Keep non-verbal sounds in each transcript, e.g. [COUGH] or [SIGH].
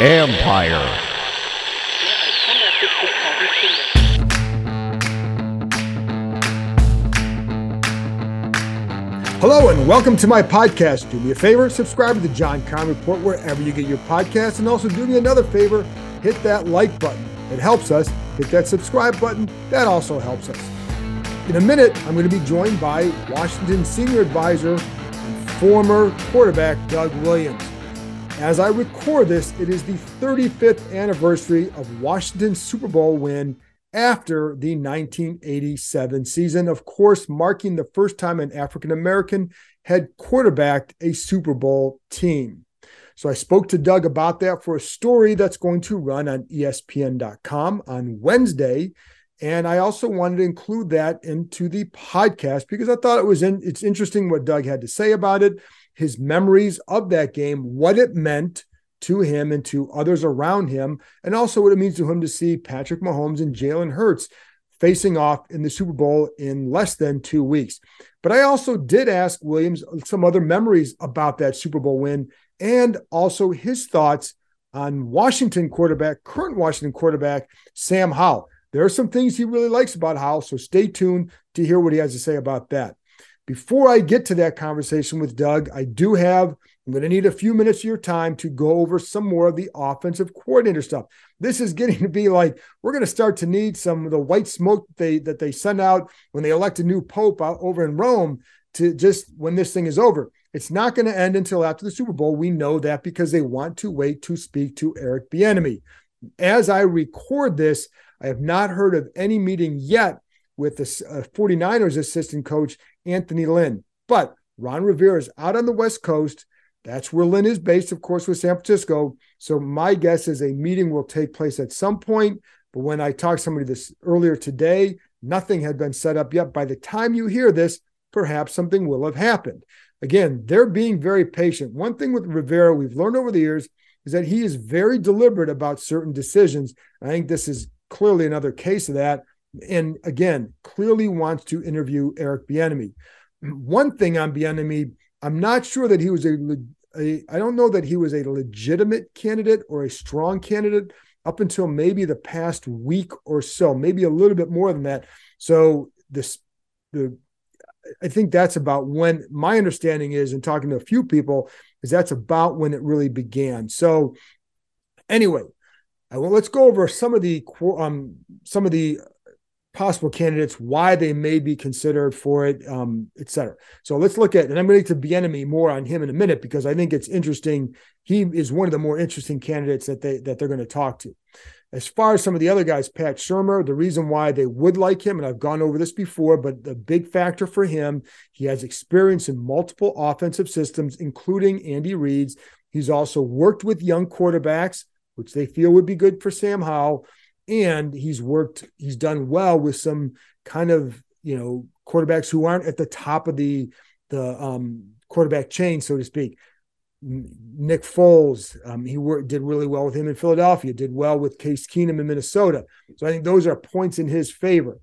Empire. Hello and welcome to my podcast. Do me a favor, subscribe to the John Keim Report wherever you get your podcasts, and also do me another favor, hit that like button. It helps us. Hit that subscribe button. That also helps us. In a minute, I'm going to be joined by Washington senior advisor former quarterback Doug Williams. As I record this, it is the 35th anniversary of Washington's Super Bowl win after the 1987 season, of course, marking the first time an African American had quarterbacked a Super Bowl team. So I spoke to Doug about that for a story that's going to run on ESPN.com on Wednesday. And I also wanted to include that into the podcast because I thought it was in, it's interesting what Doug had to say about it, his memories of that game, what it meant to him and to others around him, and also what it means to him to see Patrick Mahomes and Jalen Hurts facing off in the Super Bowl in less than two weeks. But I also did ask Williams some other memories about that Super Bowl win and also his thoughts on Washington quarterback, current Washington quarterback, Sam Howell. There are some things he really likes about Howell, so stay tuned to hear what he has to say about that. Before I get to that conversation with Doug, I do have I'm going to need a few minutes of your time to go over some more of the offensive coordinator stuff. This is getting to be like we're going to start to need some of the white smoke they that they send out when they elect a new pope over in Rome to just when this thing is over. It's not going to end until after the Super Bowl. We know that because they want to wait to speak to Eric Bieniemy. As I record this, I have not heard of any meeting yet with the 49ers uh, assistant coach Anthony Lynn. But Ron Rivera is out on the West Coast that's where Lynn is based, of course, with San Francisco. So my guess is a meeting will take place at some point. But when I talked to somebody this earlier today, nothing had been set up yet. By the time you hear this, perhaps something will have happened. Again, they're being very patient. One thing with Rivera we've learned over the years is that he is very deliberate about certain decisions. I think this is clearly another case of that. And again, clearly wants to interview Eric Bieniemy. One thing on Bieniemy, I'm not sure that he was a a I don't know that he was a legitimate candidate or a strong candidate up until maybe the past week or so, maybe a little bit more than that. So this the I think that's about when my understanding is, and talking to a few people, is that's about when it really began. So anyway, well, let's go over some of the um, some of the possible candidates, why they may be considered for it, um, et cetera. So let's look at, and I'm going to get to Bieniemy more on him in a minute because I think it's interesting. He is one of the more interesting candidates that they that they're going to talk to. As far as some of the other guys, Pat Shurmur, the reason why they would like him, and I've gone over this before, but the big factor for him, he has experience in multiple offensive systems, including Andy Reid's. He's also worked with young quarterbacks, which they feel would be good for Sam Howell. And he's worked he's done well with some kind of you know quarterbacks who aren't at the top of the the um, quarterback chain so to speak. Nick Foles, um, he worked, did really well with him in Philadelphia, did well with Case Keenum in Minnesota. So I think those are points in his favor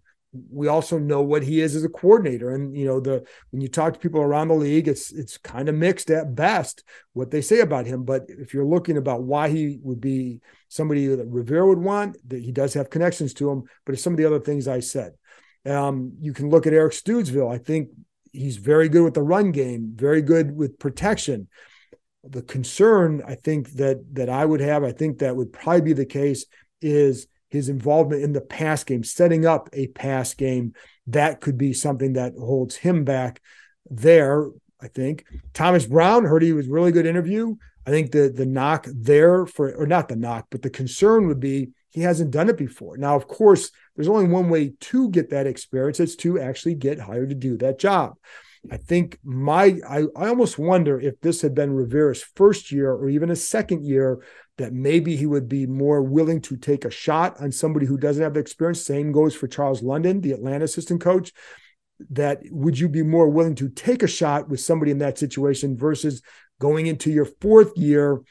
we also know what he is as a coordinator. And you know the when you talk to people around the league it's it's kind of mixed at best what they say about him. But if you're looking about why he would be somebody that Rivera would want that he does have connections to him but it's some of the other things I said. Um, you can look at Eric Studesville I think he's very good with the run game very good with protection. The concern I think that that I would have I think that would probably be the case is his involvement in the pass game, setting up a pass game, that could be something that holds him back there. I think Thomas Brown heard he was really good interview. I think the the knock there for or not the knock, but the concern would be he hasn't done it before. Now, of course, there's only one way to get that experience. It's to actually get hired to do that job. I think my I, I almost wonder if this had been Rivera's first year or even a second year that maybe he would be more willing to take a shot on somebody who doesn't have the experience. Same goes for Charles London, the Atlanta assistant coach. That would you be more willing to take a shot with somebody in that situation versus going into your fourth year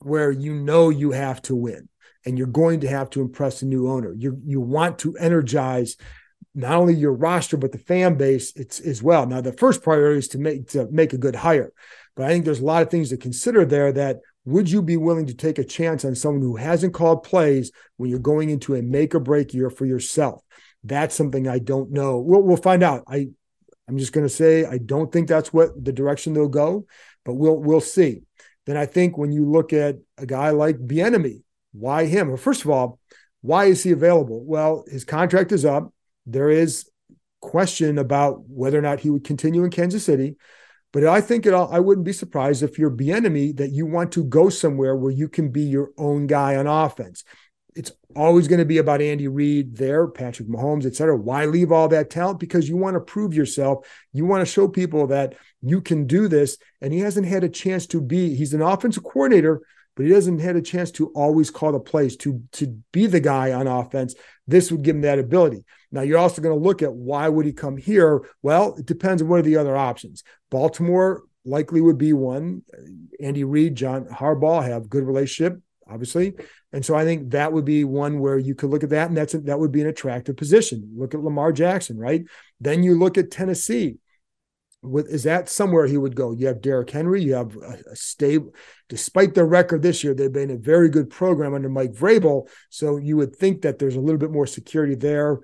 where you know you have to win and you're going to have to impress a new owner. You you want to energize not only your roster but the fan base it's as well. Now the first priority is to make to make a good hire, but I think there's a lot of things to consider there. That would you be willing to take a chance on someone who hasn't called plays when you're going into a make or break year for yourself? That's something I don't know. We'll, we'll find out. I I'm just going to say I don't think that's what the direction they'll go, but we'll we'll see. Then I think when you look at a guy like Bieniemy, why him? Well, first of all, why is he available? Well, his contract is up. There is question about whether or not he would continue in Kansas City. But I think it all, I wouldn't be surprised if you're Bieniemy that you want to go somewhere where you can be your own guy on offense. It's always going to be about Andy Reid there, Patrick Mahomes, et cetera. Why leave all that talent? Because you want to prove yourself. You want to show people that you can do this. And he hasn't had a chance to be, he's an offensive coordinator, but he doesn't had a chance to always call the plays to to be the guy on offense. This would give him that ability. Now you're also going to look at why would he come here? Well, it depends on what are the other options. Baltimore likely would be one. Andy Reid, John Harbaugh have good relationship, obviously, and so I think that would be one where you could look at that, and that's a, that would be an attractive position. Look at Lamar Jackson, right? Then you look at Tennessee with is that somewhere he would go? You have Derrick Henry, you have a, a, stable. Despite their record this year, they've been a very good program under Mike Vrabel. So you would think that there's a little bit more security there.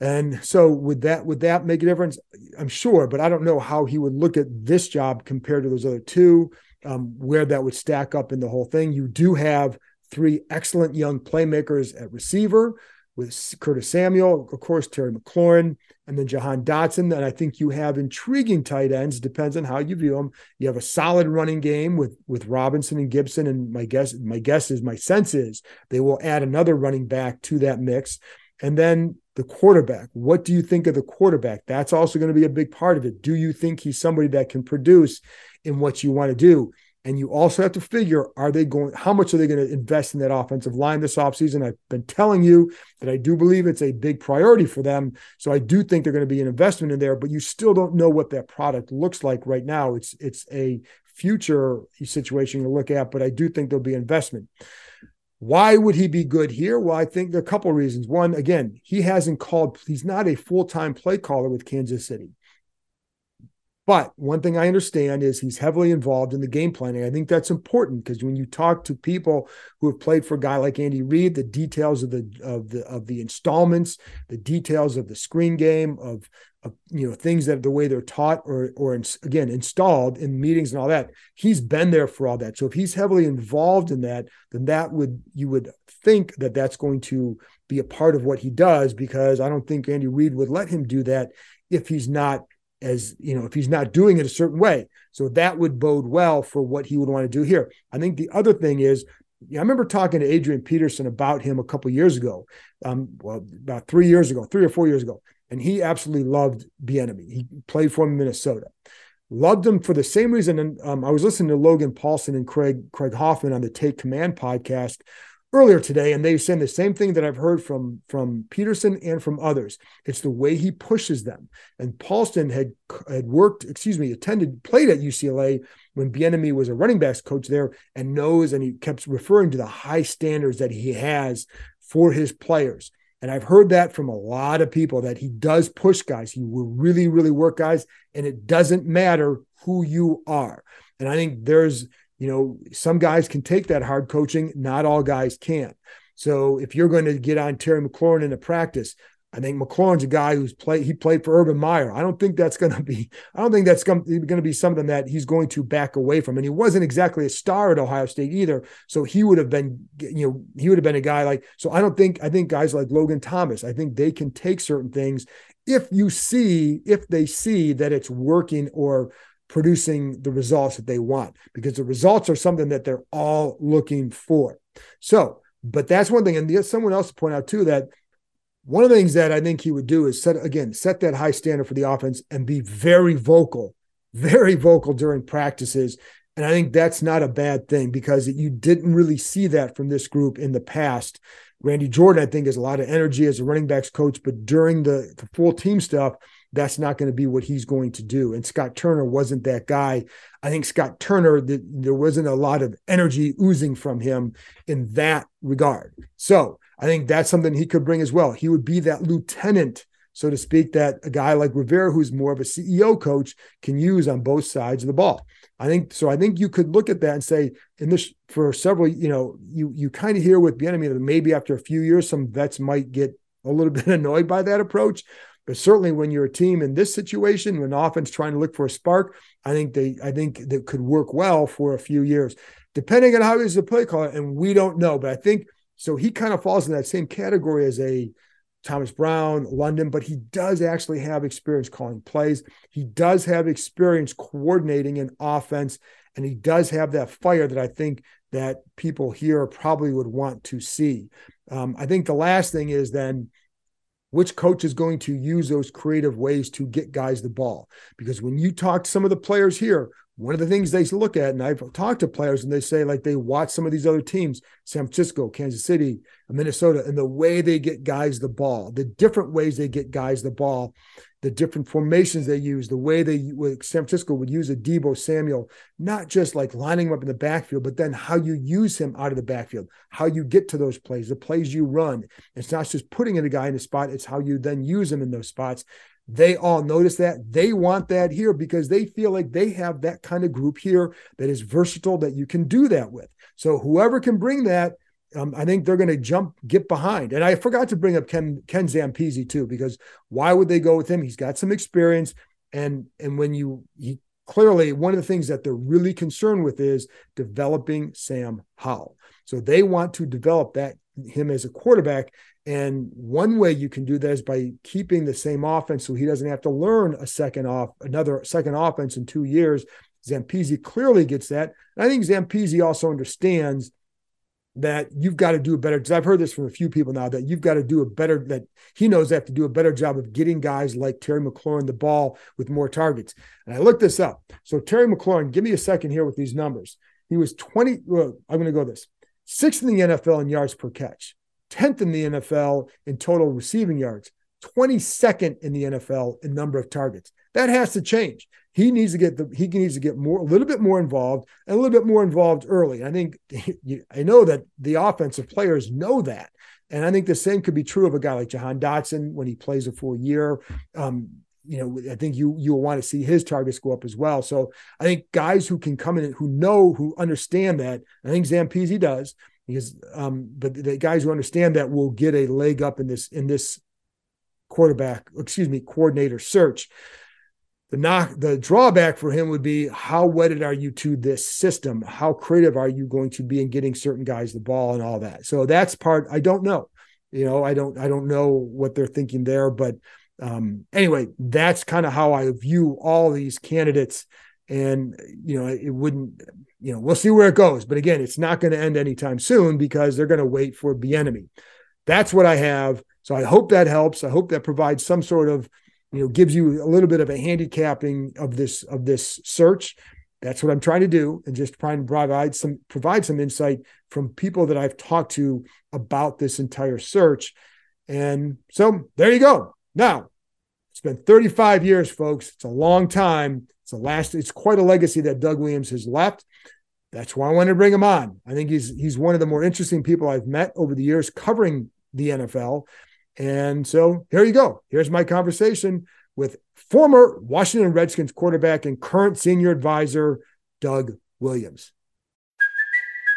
And so would that would that make a difference? I'm sure, but I don't know how he would look at this job compared to those other two. Um, where that would stack up in the whole thing. You do have three excellent young playmakers at receiver with Curtis Samuel, of course, Terry McLaurin, and then Jahan Dotson. And I think you have intriguing tight ends, depends on how you view them. You have a solid running game with with Robinson and Gibson. And my guess, my guess is, my sense is they will add another running back to that mix. And then the quarterback. What do you think of the quarterback? That's also going to be a big part of it. Do you think he's somebody that can produce in what you want to do? And you also have to figure are they going, how much are they going to invest in that offensive line this offseason? I've been telling you that I do believe it's a big priority for them. So I do think they're going to be an investment in there, but you still don't know what that product looks like right now. It's it's a future situation to look at, but I do think there'll be investment. Why would he be good here? Well, I think there are a couple of reasons. One, again, he hasn't called, he's not a full time play caller with Kansas City. But one thing I understand is he's heavily involved in the game planning. I think that's important because when you talk to people who have played for a guy like Andy Reid, the details of the of the of the installments, the details of the screen game, of, of you know things that the way they're taught or or again installed in meetings and all that, he's been there for all that. So if he's heavily involved in that, then that would you would think that that's going to be a part of what he does because I don't think Andy Reid would let him do that if he's not as you know if he's not doing it a certain way. So that would bode well for what he would want to do here. I think the other thing is i remember talking to adrian peterson about him a couple years ago um, well about three years ago three or four years ago and he absolutely loved Bieniemy. he played for him in minnesota loved him for the same reason and um, i was listening to logan Paulsen and craig craig hoffman on the take command podcast earlier today, and they said the same thing that I've heard from from Peterson and from others. It's the way he pushes them. And Paulsen had had worked, excuse me, attended, played at UCLA when Bieniemy was a running backs coach there, and knows, and he kept referring to the high standards that he has for his players. And I've heard that from a lot of people that he does push guys. He will really, really work guys, and it doesn't matter who you are. And I think there's you know, some guys can take that hard coaching, not all guys can. So if you're going to get on Terry McLaurin in a practice, I think McLaurin's a guy who's played. He played for Urban Meyer. I don't think that's going to be. I don't think that's going to be something that he's going to back away from. And he wasn't exactly a star at Ohio State either. So he would have been, you know, he would have been a guy like. So I don't think. I think guys like Logan Thomas. I think they can take certain things if you see if they see that it's working or producing the results that they want because the results are something that they're all looking for. So, but that's one thing. And someone else to point out too that one of the things that I think he would do is set again set that high standard for the offense and be very vocal, very vocal during practices. And I think that's not a bad thing because you didn't really see that from this group in the past. Randy Jordan, I think, has a lot of energy as a running backs coach, but during the, the full team stuff, that's not going to be what he's going to do. And Scott Turner wasn't that guy. I think Scott Turner, the, there wasn't a lot of energy oozing from him in that regard. So I think that's something he could bring as well. He would be that lieutenant, so to speak, that a guy like Rivera, who's more of a CEO coach, can use on both sides of the ball. I think so. I think you could look at that and say, in this for several, you know, you you kind of hear with Bieniemy that maybe after a few years, some vets might get a little [LAUGHS] bit annoyed by that approach. But certainly, when you're a team in this situation, when offense trying to look for a spark, I think they, I think that could work well for a few years, depending on how he's the play caller. And we don't know, but I think so he kind of falls in that same category as a Thomas Brown, London, but he does actually have experience calling plays. He does have experience coordinating an offense, and he does have that fire that I think that people here probably would want to see. Um, I think the last thing is then which coach is going to use those creative ways to get guys the ball. Because when you talk to some of the players here one of the things they look at, and I've talked to players and they say, like, they watch some of these other teams, San Francisco, Kansas City, Minnesota, and the way they get guys the ball, the different ways they get guys the ball, the different formations they use, the way they, San Francisco would use a Deebo Samuel, not just like lining him up in the backfield, but then how you use him out of the backfield, how you get to those plays, the plays you run. It's not just putting in a guy in a spot, it's how you then use him in those spots. They all notice that. They want that here because they feel like they have that kind of group here that is versatile that you can do that with. So whoever can bring that, um, I think they're going to jump, get behind. And I forgot to bring up Ken Ken Zampese too, because why would they go with him? He's got some experience, and and when you he clearly one of the things that they're really concerned with is developing Sam Howell. So they want to develop that him as a quarterback and one way you can do that is by keeping the same offense so he doesn't have to learn a second off, another second offense in two years. Zampese clearly gets that. And I think Zampese also understands that you've got to do a better because I've heard this from a few people now that you've got to do a better that he knows they have to do a better job of getting guys like Terry McLaurin the ball with more targets. And I looked this up. So Terry McLaurin, give me a second here with these numbers. He was 20, well, I'm going to go this sixth in the NFL in yards per catch. 10th in the NFL in total receiving yards, 22nd in the NFL in number of targets. That has to change. He needs to get the he needs to get more a little bit more involved and a little bit more involved early. I think [LAUGHS] I know that the offensive players know that. And I think the same could be true of a guy like Jahan Dotson when he plays a full year. Um, you know, I think you you'll want to see his targets go up as well. So I think guys who can come in who know who understand that. I think Zampese does because um, but the guys who understand that will get a leg up in this in this quarterback, excuse me, coordinator search. The knock, the drawback for him would be how wedded are you to this system? How creative are you going to be in getting certain guys the ball and all that? So that's part I don't know. You know, I don't I don't know what they're thinking there, but um, anyway, that's kind of how I view all these candidates. And you know, it wouldn't you know, we'll see where it goes. But again, it's not going to end anytime soon because they're going to wait for Bieniemy. That's what I have. So I hope that helps. I hope that provides some sort of, you know, gives you a little bit of a handicapping of this of this search. That's what I'm trying to do, and just trying to provide some provide some insight from people that I've talked to about this entire search. And so there you go. Now, it's been 35 years, folks. It's a long time. It's a last. It's quite a legacy that Doug Williams has left. That's why I wanted to bring him on. I think he's he's one of the more interesting people I've met over the years covering the NFL. And so here you go. Here's my conversation with former Washington Redskins quarterback and current senior advisor Doug Williams.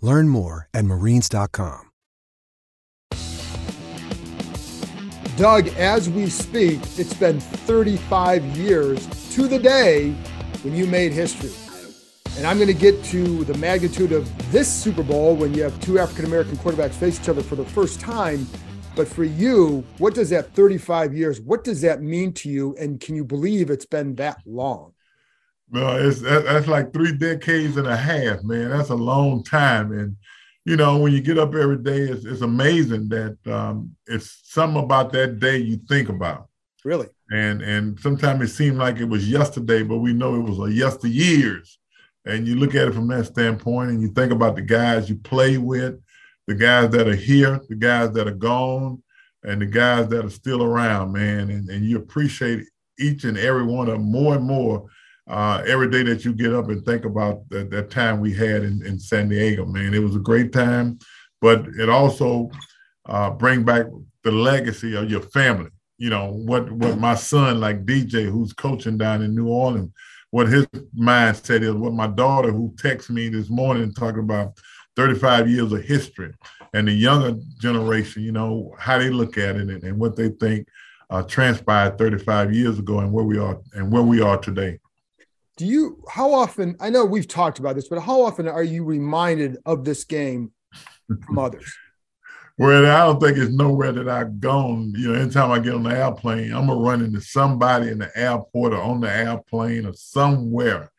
Learn more at marines.com. Doug, as we speak, it's been 35 years to the day when you made history. And I'm going to get to the magnitude of this Super Bowl when you have two African American quarterbacks face each other for the first time. But for you, what does that 35 years, what does that mean to you? And can you believe it's been that long? Well, it's that's like three decades and a half, man. That's a long time. And you know, when you get up every day, it's, it's amazing that um, it's something about that day you think about. Really? And and sometimes it seemed like it was yesterday, but we know it was a yesteryears. And you look at it from that standpoint, and you think about the guys you play with, the guys that are here, the guys that are gone, and the guys that are still around, man. And, and you appreciate each and every one of them more and more uh, every day that you get up and think about the, that time we had in, in San Diego, man, it was a great time, but it also uh, bring back the legacy of your family. You know what what my son like DJ, who's coaching down in New Orleans, what his mindset is. What my daughter, who texted me this morning talking about 35 years of history, and the younger generation, you know how they look at it and, and what they think uh, transpired 35 years ago and where we are and where we are today do you how often i know we've talked about this but how often are you reminded of this game from [LAUGHS] others? Well i don't think it's nowhere that i've gone. You know anytime i get on the airplane i'm gonna run into somebody in the airport or on the airplane or somewhere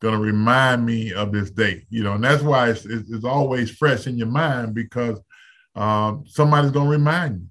gonna remind me of this day you know and that's why it's, it's, it's always fresh in your mind because um, somebody's gonna remind you.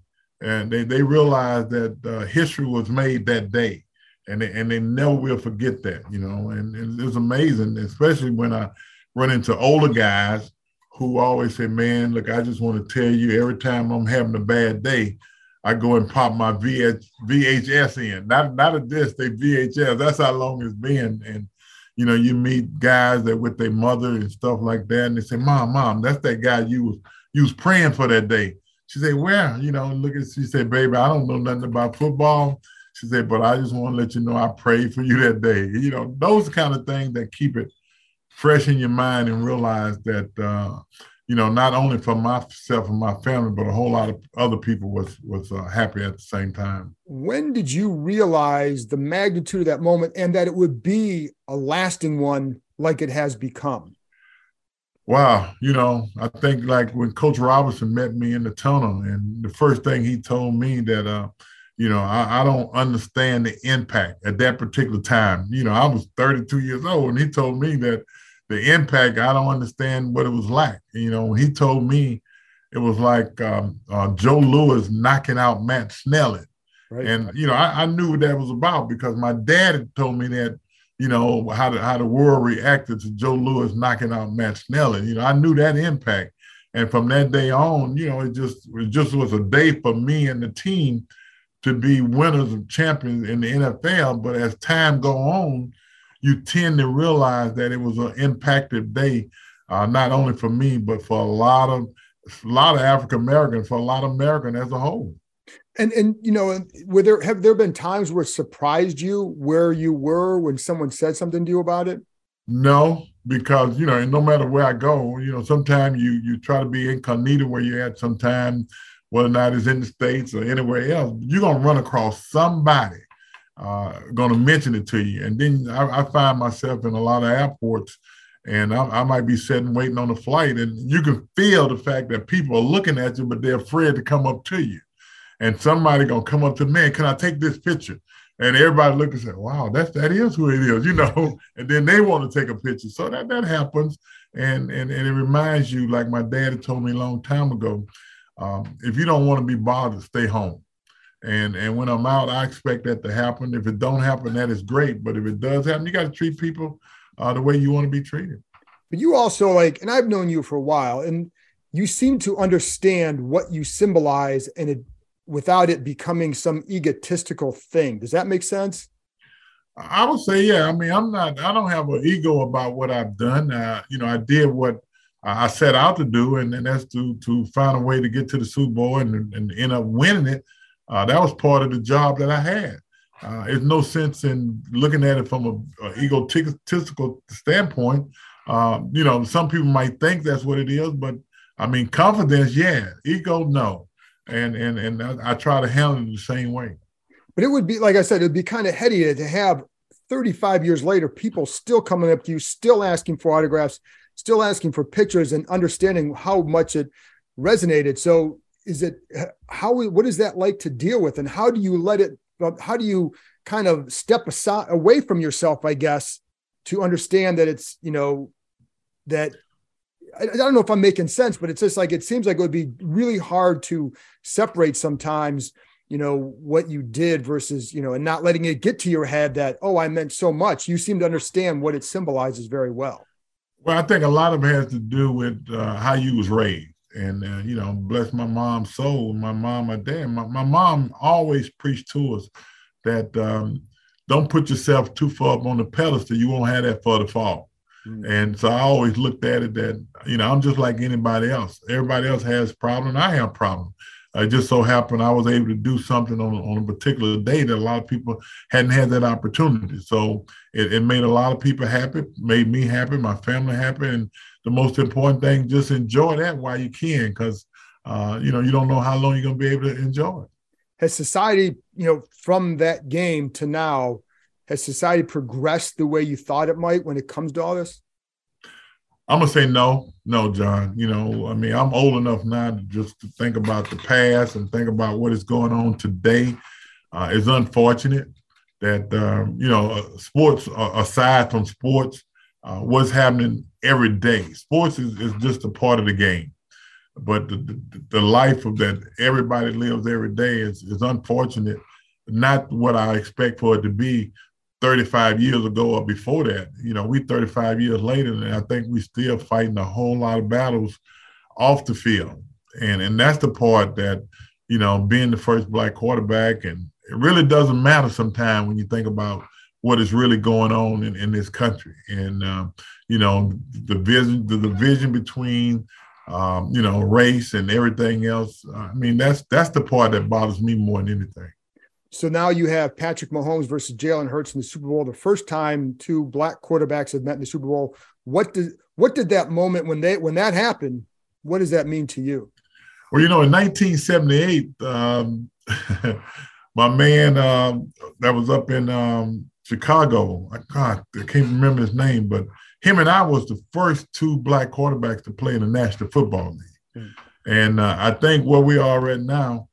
And they, they realize that uh, history was made that day and they, and they never will forget that, you know. And, and it's amazing, especially when I run into older guys who always say, "Man, look, I just want to tell you, every time I'm having a bad day, I go and pop my VH, VHS in. Not not a disc, they VHS. That's how long it's been. And you know, you meet guys that with their mother and stuff like that, and they say, "Mom, mom, that's that guy you was you was praying for that day." She said, "Where?" You know, look at. She said, "Baby, I don't know nothing about football." She said, but I just want to let you know I prayed for you that day. You know, those kind of things that keep it fresh in your mind and realize that, uh, you know, not only for myself and my family, but a whole lot of other people was was uh, happy at the same time. When did you realize the magnitude of that moment and that it would be a lasting one like it has become? Wow, you know, I think like when Coach Robinson met me in the tunnel, and the first thing he told me that uh, you know, I, I, don't understand the impact at that particular time. You know, I was 32 years old, and he told me that the impact, I don't understand what it was like. You know, he told me it was like um, uh, Joe Louis knocking out Max Schmeling. Right. And, you know, I, I, knew what that was about because my dad had told me that, you know, how the, how the world reacted to Joe Louis knocking out Max Schmeling. You know, I knew that impact. And from that day on, you know, it just it just was a day for me and the team – to be winners of champions in the NFL. But as time go on, you tend to realize that it was an impacted day, uh, not only for me, but for a lot of a lot of African Americans, for a lot of American as a whole. And and you know, were there have there been times where it surprised you where you were when someone said something to you about it? No, because you know, no matter where I go, you know, sometimes you you try to be incognito where you're at. Sometimes whether or not it's in the States or anywhere else, you're going to run across somebody uh, going to mention it to you. And then I, I, find myself in a lot of airports and I, I, might be sitting waiting on a flight and you can feel the fact that people are looking at you, but they're afraid to come up to you. And somebody going to come up to me, can I take this picture? And everybody look and say, wow, that's, that is who it is, you know? [LAUGHS] And then they want to take a picture. So that, that happens. And, and, and it reminds you, like my dad told me a long time ago, um, if you don't want to be bothered, stay home. And and when I'm out, I expect that to happen. If it don't happen, that is great. But if it does happen, you got to treat people uh, the way you want to be treated. But you also like, and I've known you for a while, and you seem to understand what you symbolize, and it without it becoming some egotistical thing. Does that make sense? I would say, yeah. I mean, I'm not. I don't have an ego about what I've done. Uh, you know, I did what I set out to do, and, and that's to to find a way to get to the Super Bowl and, and end up winning it. Uh, that was part of the job that I had. Uh, there's no sense in looking at it from an egotistical standpoint. Uh, you know, some people might think that's what it is, but I mean, confidence, yeah. Ego, no. And and and I, I try to handle it the same way. But it would be, like I said, it'd be kind of heady to have 35 years later, people still coming up to you, still asking for autographs, still asking for pictures, and understanding how much it resonated. So, is it how? What is that like to deal with, and how do you let it? How do you kind of step aside away from yourself? I guess to understand that it's you know that I, don't know if I'm making sense, but it's just like it seems like it would be really hard to separate sometimes, you know, what you did versus, you know, and not letting it get to your head that, oh, I meant so much. You seem to understand what it symbolizes very well. Well, I think a lot of it has to do with uh, how you was raised. And, uh, you know, bless my mom's soul, my mom, my dad. My, my mom always preached to us that um, don't put yourself too far up on the pedestal. You won't have that for the fall. Mm. And so I always looked at it that, you know, I'm just like anybody else. Everybody else has problems. I have problems. It just so happened I was able to do something on, on a particular day that a lot of people hadn't had that opportunity. So it, it made a lot of people happy, made me happy, my family happy. And the most important thing, just enjoy that while you can, because, uh, you know, you don't know how long you're going to be able to enjoy it. Has society, you know, from that game to now, has society progressed the way you thought it might when it comes to all this? I'm gonna say no, no, John. You know, I mean, I'm old enough now to just to think about the past and think about what is going on today. Uh, it's unfortunate that um, you know, uh, sports uh, aside from sports, uh, what's happening every day. Sports is, is just a part of the game, but the, the, the life of that everybody lives every day is, is unfortunate. Not what I expect for it to be, 35 years ago or before that. You know, we 35 years later, and I think we're still fighting a whole lot of battles off the field. And and that's the part that, you know, being the first black quarterback, and it really doesn't matter sometimes when you think about what is really going on in, in this country. And um, you know, the vision, the division between um, you know, race and everything else. I mean, that's that's the part that bothers me more than anything. So now you have Patrick Mahomes versus Jalen Hurts in the Super Bowl. The first time two black quarterbacks have met in the Super Bowl. What did what did that moment when they when that happened? What does that mean to you? Well, you know, in 1978, um, [LAUGHS] my man um, that was up in um, Chicago, I God, I can't remember his name, but him and I was the first two black quarterbacks to play in the National Football League. Mm. And uh, I think where we are right now,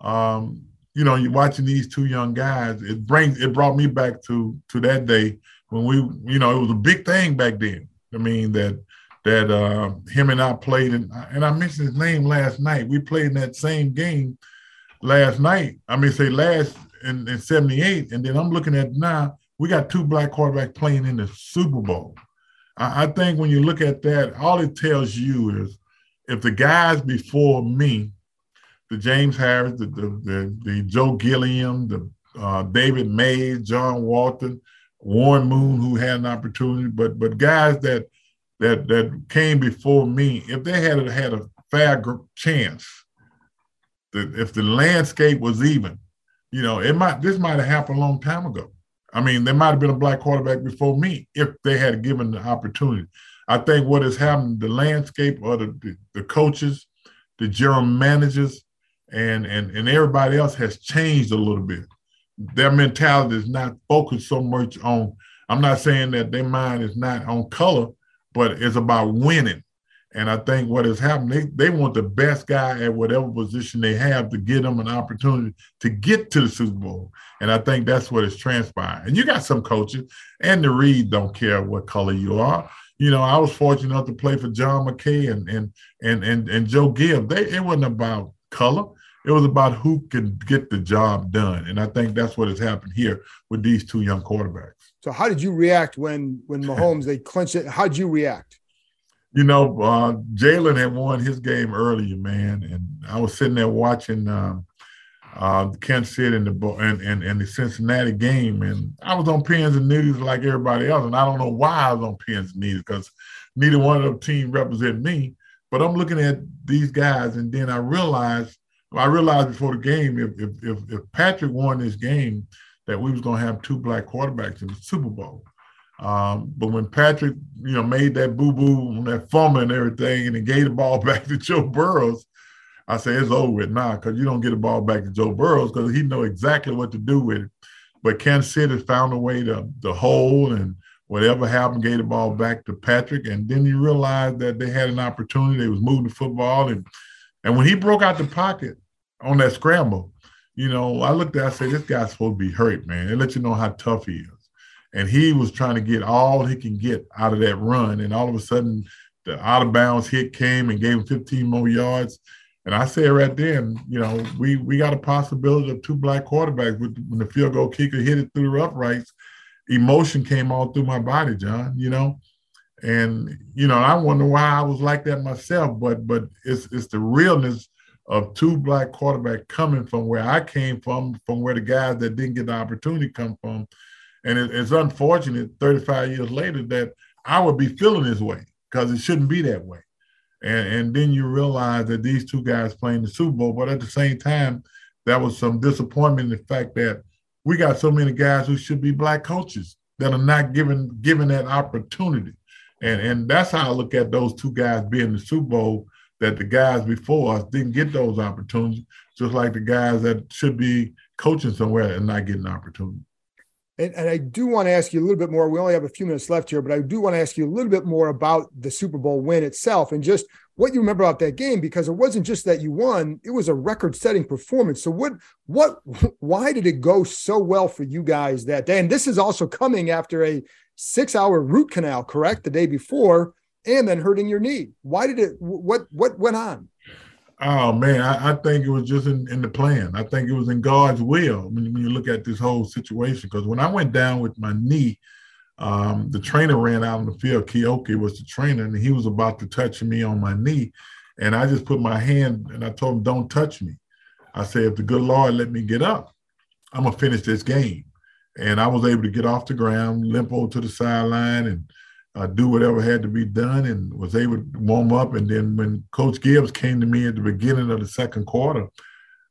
um, you know, you're watching these two young guys. It brings it brought me back to to that day when we, you know, it was a big thing back then. I mean that that uh, him and I played, and and I mentioned his name last night. We played in that same game last night. I mean, say last in, in '78, and then I'm looking at now. We got two black quarterbacks playing in the Super Bowl. I, I think when you look at that, all it tells you is if the guys before me the James Harris, the the, the, the Joe Gilliam, the uh, David Mays, John Walton, Warren Moon, who had an opportunity, but but guys that that that came before me, if they had had a fair chance, that if the landscape was even, you know, it might this might have happened a long time ago. I mean, there might have been a black quarterback before me if they had given the opportunity. I think what has happened, the landscape or the, the, the coaches, the general managers, and and and everybody else has changed a little bit. Their mentality is not focused so much on. I'm not saying that their mind is not on color, but it's about winning. And I think what has happened, they, they want the best guy at whatever position they have to get them an opportunity to get to the Super Bowl. And I think that's what is transpiring. And you got some coaches, Andy Reid don't care what color you are. You know, I was fortunate enough to play for John McKay and and and and, and Joe Gibbs. They it wasn't about color it was about who can get the job done. And I think that's what has happened here with these two young quarterbacks. So how did you react when when Mahomes they clinched it? How'd you react? You know, uh, Jalen had won his game earlier, man, and I was sitting there watching um, uh, Kansas City and the and, and, and the Cincinnati game, and I was on pins and needles like everybody else, and I don't know why I was on pins and needles because neither one of the teams represent me. But I'm looking at these guys, and then I realized I realized before the game if if if, Patrick won this game, that we was going to have two black quarterbacks in the Super Bowl. Um, but when Patrick, you know, made that boo boo, that fumble and everything, and he gave the ball [LAUGHS] back to Joe Burrows, I say it's over with now because you don't get the ball back to Joe Burrows because he know exactly what to do with it. But Kansas City found a way to the hole and whatever happened, gave the ball back to Patrick, and then you realize that they had an opportunity. They was moving the football, and and when he broke out the pocket on that scramble, you know, I looked at, I said, this guy's supposed to be hurt, man. It lets you know how tough he is. And he was trying to get all he can get out of that run, and all of a sudden, the out of bounds hit came and gave him 15 more yards and I say right then, you know, we we got a possibility of two black quarterbacks. When the field goal kicker hit it through the uprights, emotion came all through my body, John. You know, and you know, I wonder why I was like that myself. But but it's it's the realness of two black quarterback coming from where I came from, from where the guys that didn't get the opportunity come from. And it, it's unfortunate 35 years later that I would be feeling this way because it shouldn't be that way. And, and then you realize that these two guys playing the Super Bowl, but at the same time, that was some disappointment in the fact that we got so many guys who should be black coaches that are not given given that opportunity. And and that's how I look at those two guys being the Super Bowl, that the guys before us didn't get those opportunities, just like the guys that should be coaching somewhere and not getting an opportunity. And, and, I do want to ask you a little bit more. We only have a few minutes left here, but I do want to ask you a little bit more about the Super Bowl win itself and just what you remember about that game because it wasn't just that you won; it was a record-setting performance. So, what, what, [LAUGHS] why did it go so well for you guys that day? And this is also coming after a six-hour root canal, correct, the day before, and then hurting your knee. Why did it? What, what went on? Oh man, I, I, think it was just in, in, the plan. I think it was in God's will when, when you look at this whole situation. Because when I went down with my knee, um, the trainer ran out on the field. Keoki was the trainer, and he was about to touch me on my knee, and I just put my hand and I told him, "Don't touch me." I said, "If the good Lord let me get up, I'm gonna finish this game." And I was able to get off the ground, limp over to the sideline, and uh, do whatever had to be done and was able to warm up. And then when Coach Gibbs came to me at the beginning of the second quarter,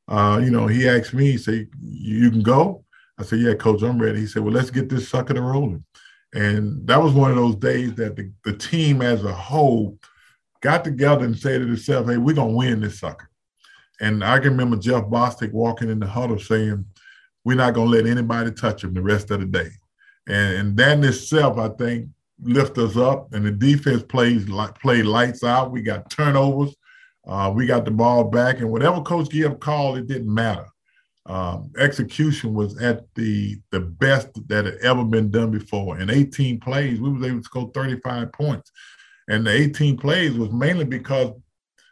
uh, you know, he asked me, he said, You can go? I said, Yeah, coach, I'm ready. He said, Well, let's get this sucker to rolling. And that was one of those days that the, the team as a whole got together and said to itself, Hey, we're going to win this sucker. And I can remember Jeff Bostic walking in the huddle saying, We're not going to let anybody touch him the rest of the day. And, and that in itself, I think, lift us up, and the defense plays like played lights out. We got turnovers, uh, we got the ball back, and whatever Coach Gibbs called, it didn't matter. Um, execution was at the the best that had ever been done before. In 18 plays, we was able to score 35 points, and the 18 plays was mainly because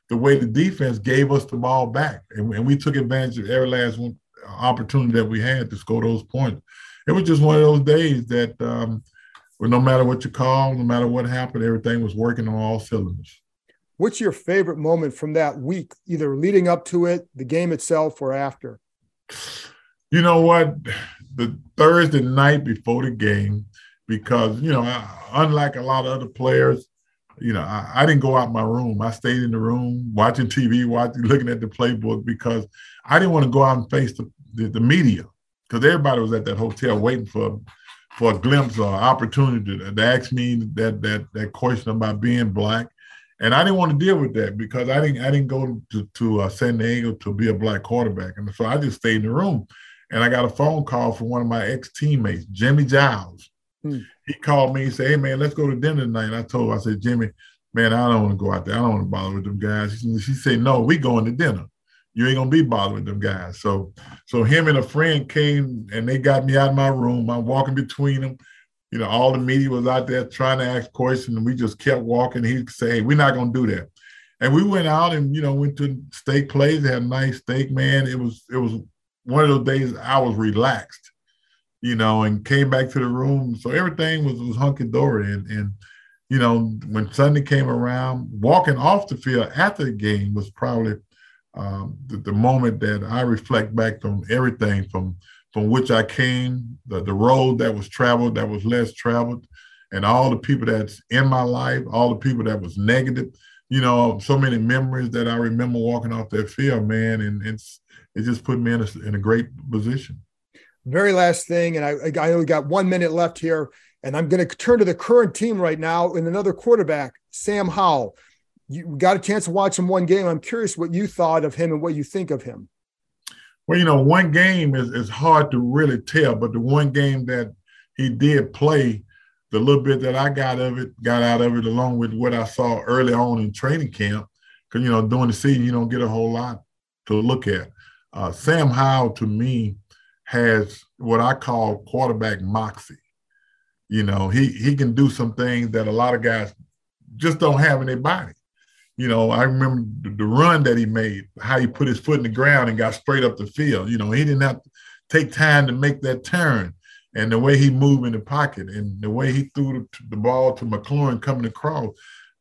the way the defense gave us the ball back, and, and we took advantage of every last one, opportunity that we had to score those points. It was just one of those days that. Um, no matter what you call, no matter what happened, everything was working on all cylinders. What's your favorite moment from that week, either leading up to it, the game itself, or after? You know what? The Thursday night before the game, because, you know, unlike a lot of other players, you know, I, I, didn't go out my room. I stayed in the room watching TV, watching, looking at the playbook because I didn't want to go out and face the, the, the media because everybody was at that hotel waiting for for a glimpse or opportunity to, to ask me that that that question about being black, and I didn't want to deal with that because I didn't I didn't go to to uh, San Diego to be a black quarterback, and so I just stayed in the room. And I got a phone call from one of my ex teammates, Jimmy Giles. Hmm. He called me and said, "Hey man, let's go to dinner tonight." And I told him, I said, "Jimmy, man, I don't want to go out there. I don't want to bother with them guys." She, she said, "No, we going to dinner." you ain't gonna be bothering them guys. So, so him and a friend came and they got me out of my room. I'm walking between them. You know, all the media was out there trying to ask questions, and we just kept walking. He'd say, hey, "We're not gonna do that." And we went out and you know went to steak place. Had a nice steak, man. It was it was one of those days I was relaxed, you know, and came back to the room. So everything was was hunky dory. And and you know when Sunday came around, walking off the field after the game was probably um, the, the, moment that I reflect back on everything from from which I came, the, the road that was traveled, that was less traveled, and all the people that's in my life, all the people that was negative, you know, so many memories that I remember walking off that field, man, and it's it just put me in a, in a great position. Very last thing, and I, I only got one minute left here, and I'm going to turn to the current team right now and another quarterback, Sam Howell. You got a chance to watch him one game. I'm curious what you thought of him and what you think of him. Well, you know, one game is, is hard to really tell, but the one game that he did play, the little bit that I got of it, got out of it, along with what I saw early on in training camp, because you know, during the season you don't get a whole lot to look at. Uh, Sam Howell to me has what I call quarterback moxie. You know, he he can do some things that a lot of guys just don't have in their body. You know, I remember the, run that he made, how he put his foot in the ground and got straight up the field. You know, he didn't have to take time to make that turn. And the way he moved in the pocket and the way he threw the, the ball to McLaurin coming across,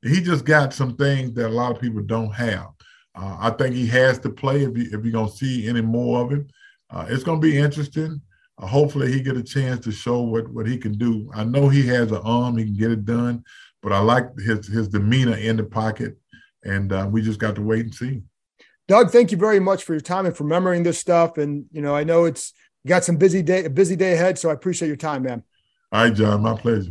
he just got some things that a lot of people don't have. Uh, I think he has to play if, you, if you're going to see any more of him. Uh, it's going to be interesting. Uh, hopefully, he get a chance to show what, what he can do. I know he has an arm; he can get it done. But I like his his demeanor in the pocket, and uh, we just got to wait and see. Doug, thank you very much for your time and for remembering this stuff. And you know, I know it's got some busy day, a busy day ahead, so I appreciate your time, man. All right, John, my pleasure.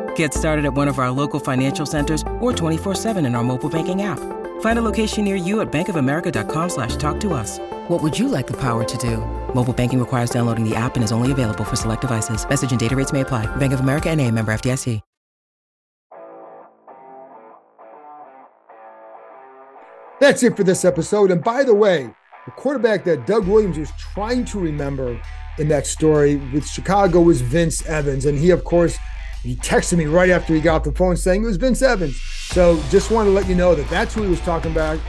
Get started at one of our local financial centers or 24-7 in our mobile banking app. Find a location near you at bankofamerica.com slash talk to us. What would you like the power to do? Mobile banking requires downloading the app and is only available for select devices. Message and data rates may apply. Bank of America and a member FDIC. That's it for this episode. And by the way, the quarterback that Doug Williams is trying to remember in that story with Chicago was Vince Evans. And he, of course, he texted me right after he got off the phone saying it was Vince Evans. So just want to let you know that that's who he was talking about,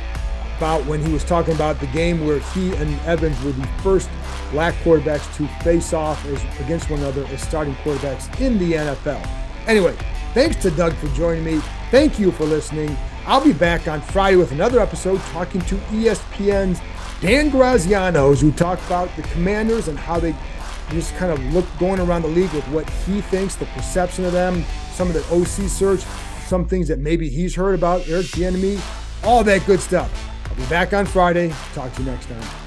about when he was talking about the game where he and Evans were the first black quarterbacks to face off as, against one another as starting quarterbacks in the NFL. Anyway, thanks to Doug for joining me. Thank you for listening. I'll be back on Friday with another episode talking to ESPN's Dan Graziano, who talk about the Commanders and how they just kind of look going around the league with what he thinks, the perception of them, some of the OC search, some things that maybe he's heard about, Eric Bieniemy, all that good stuff. I'll be back on Friday. Talk to you next time.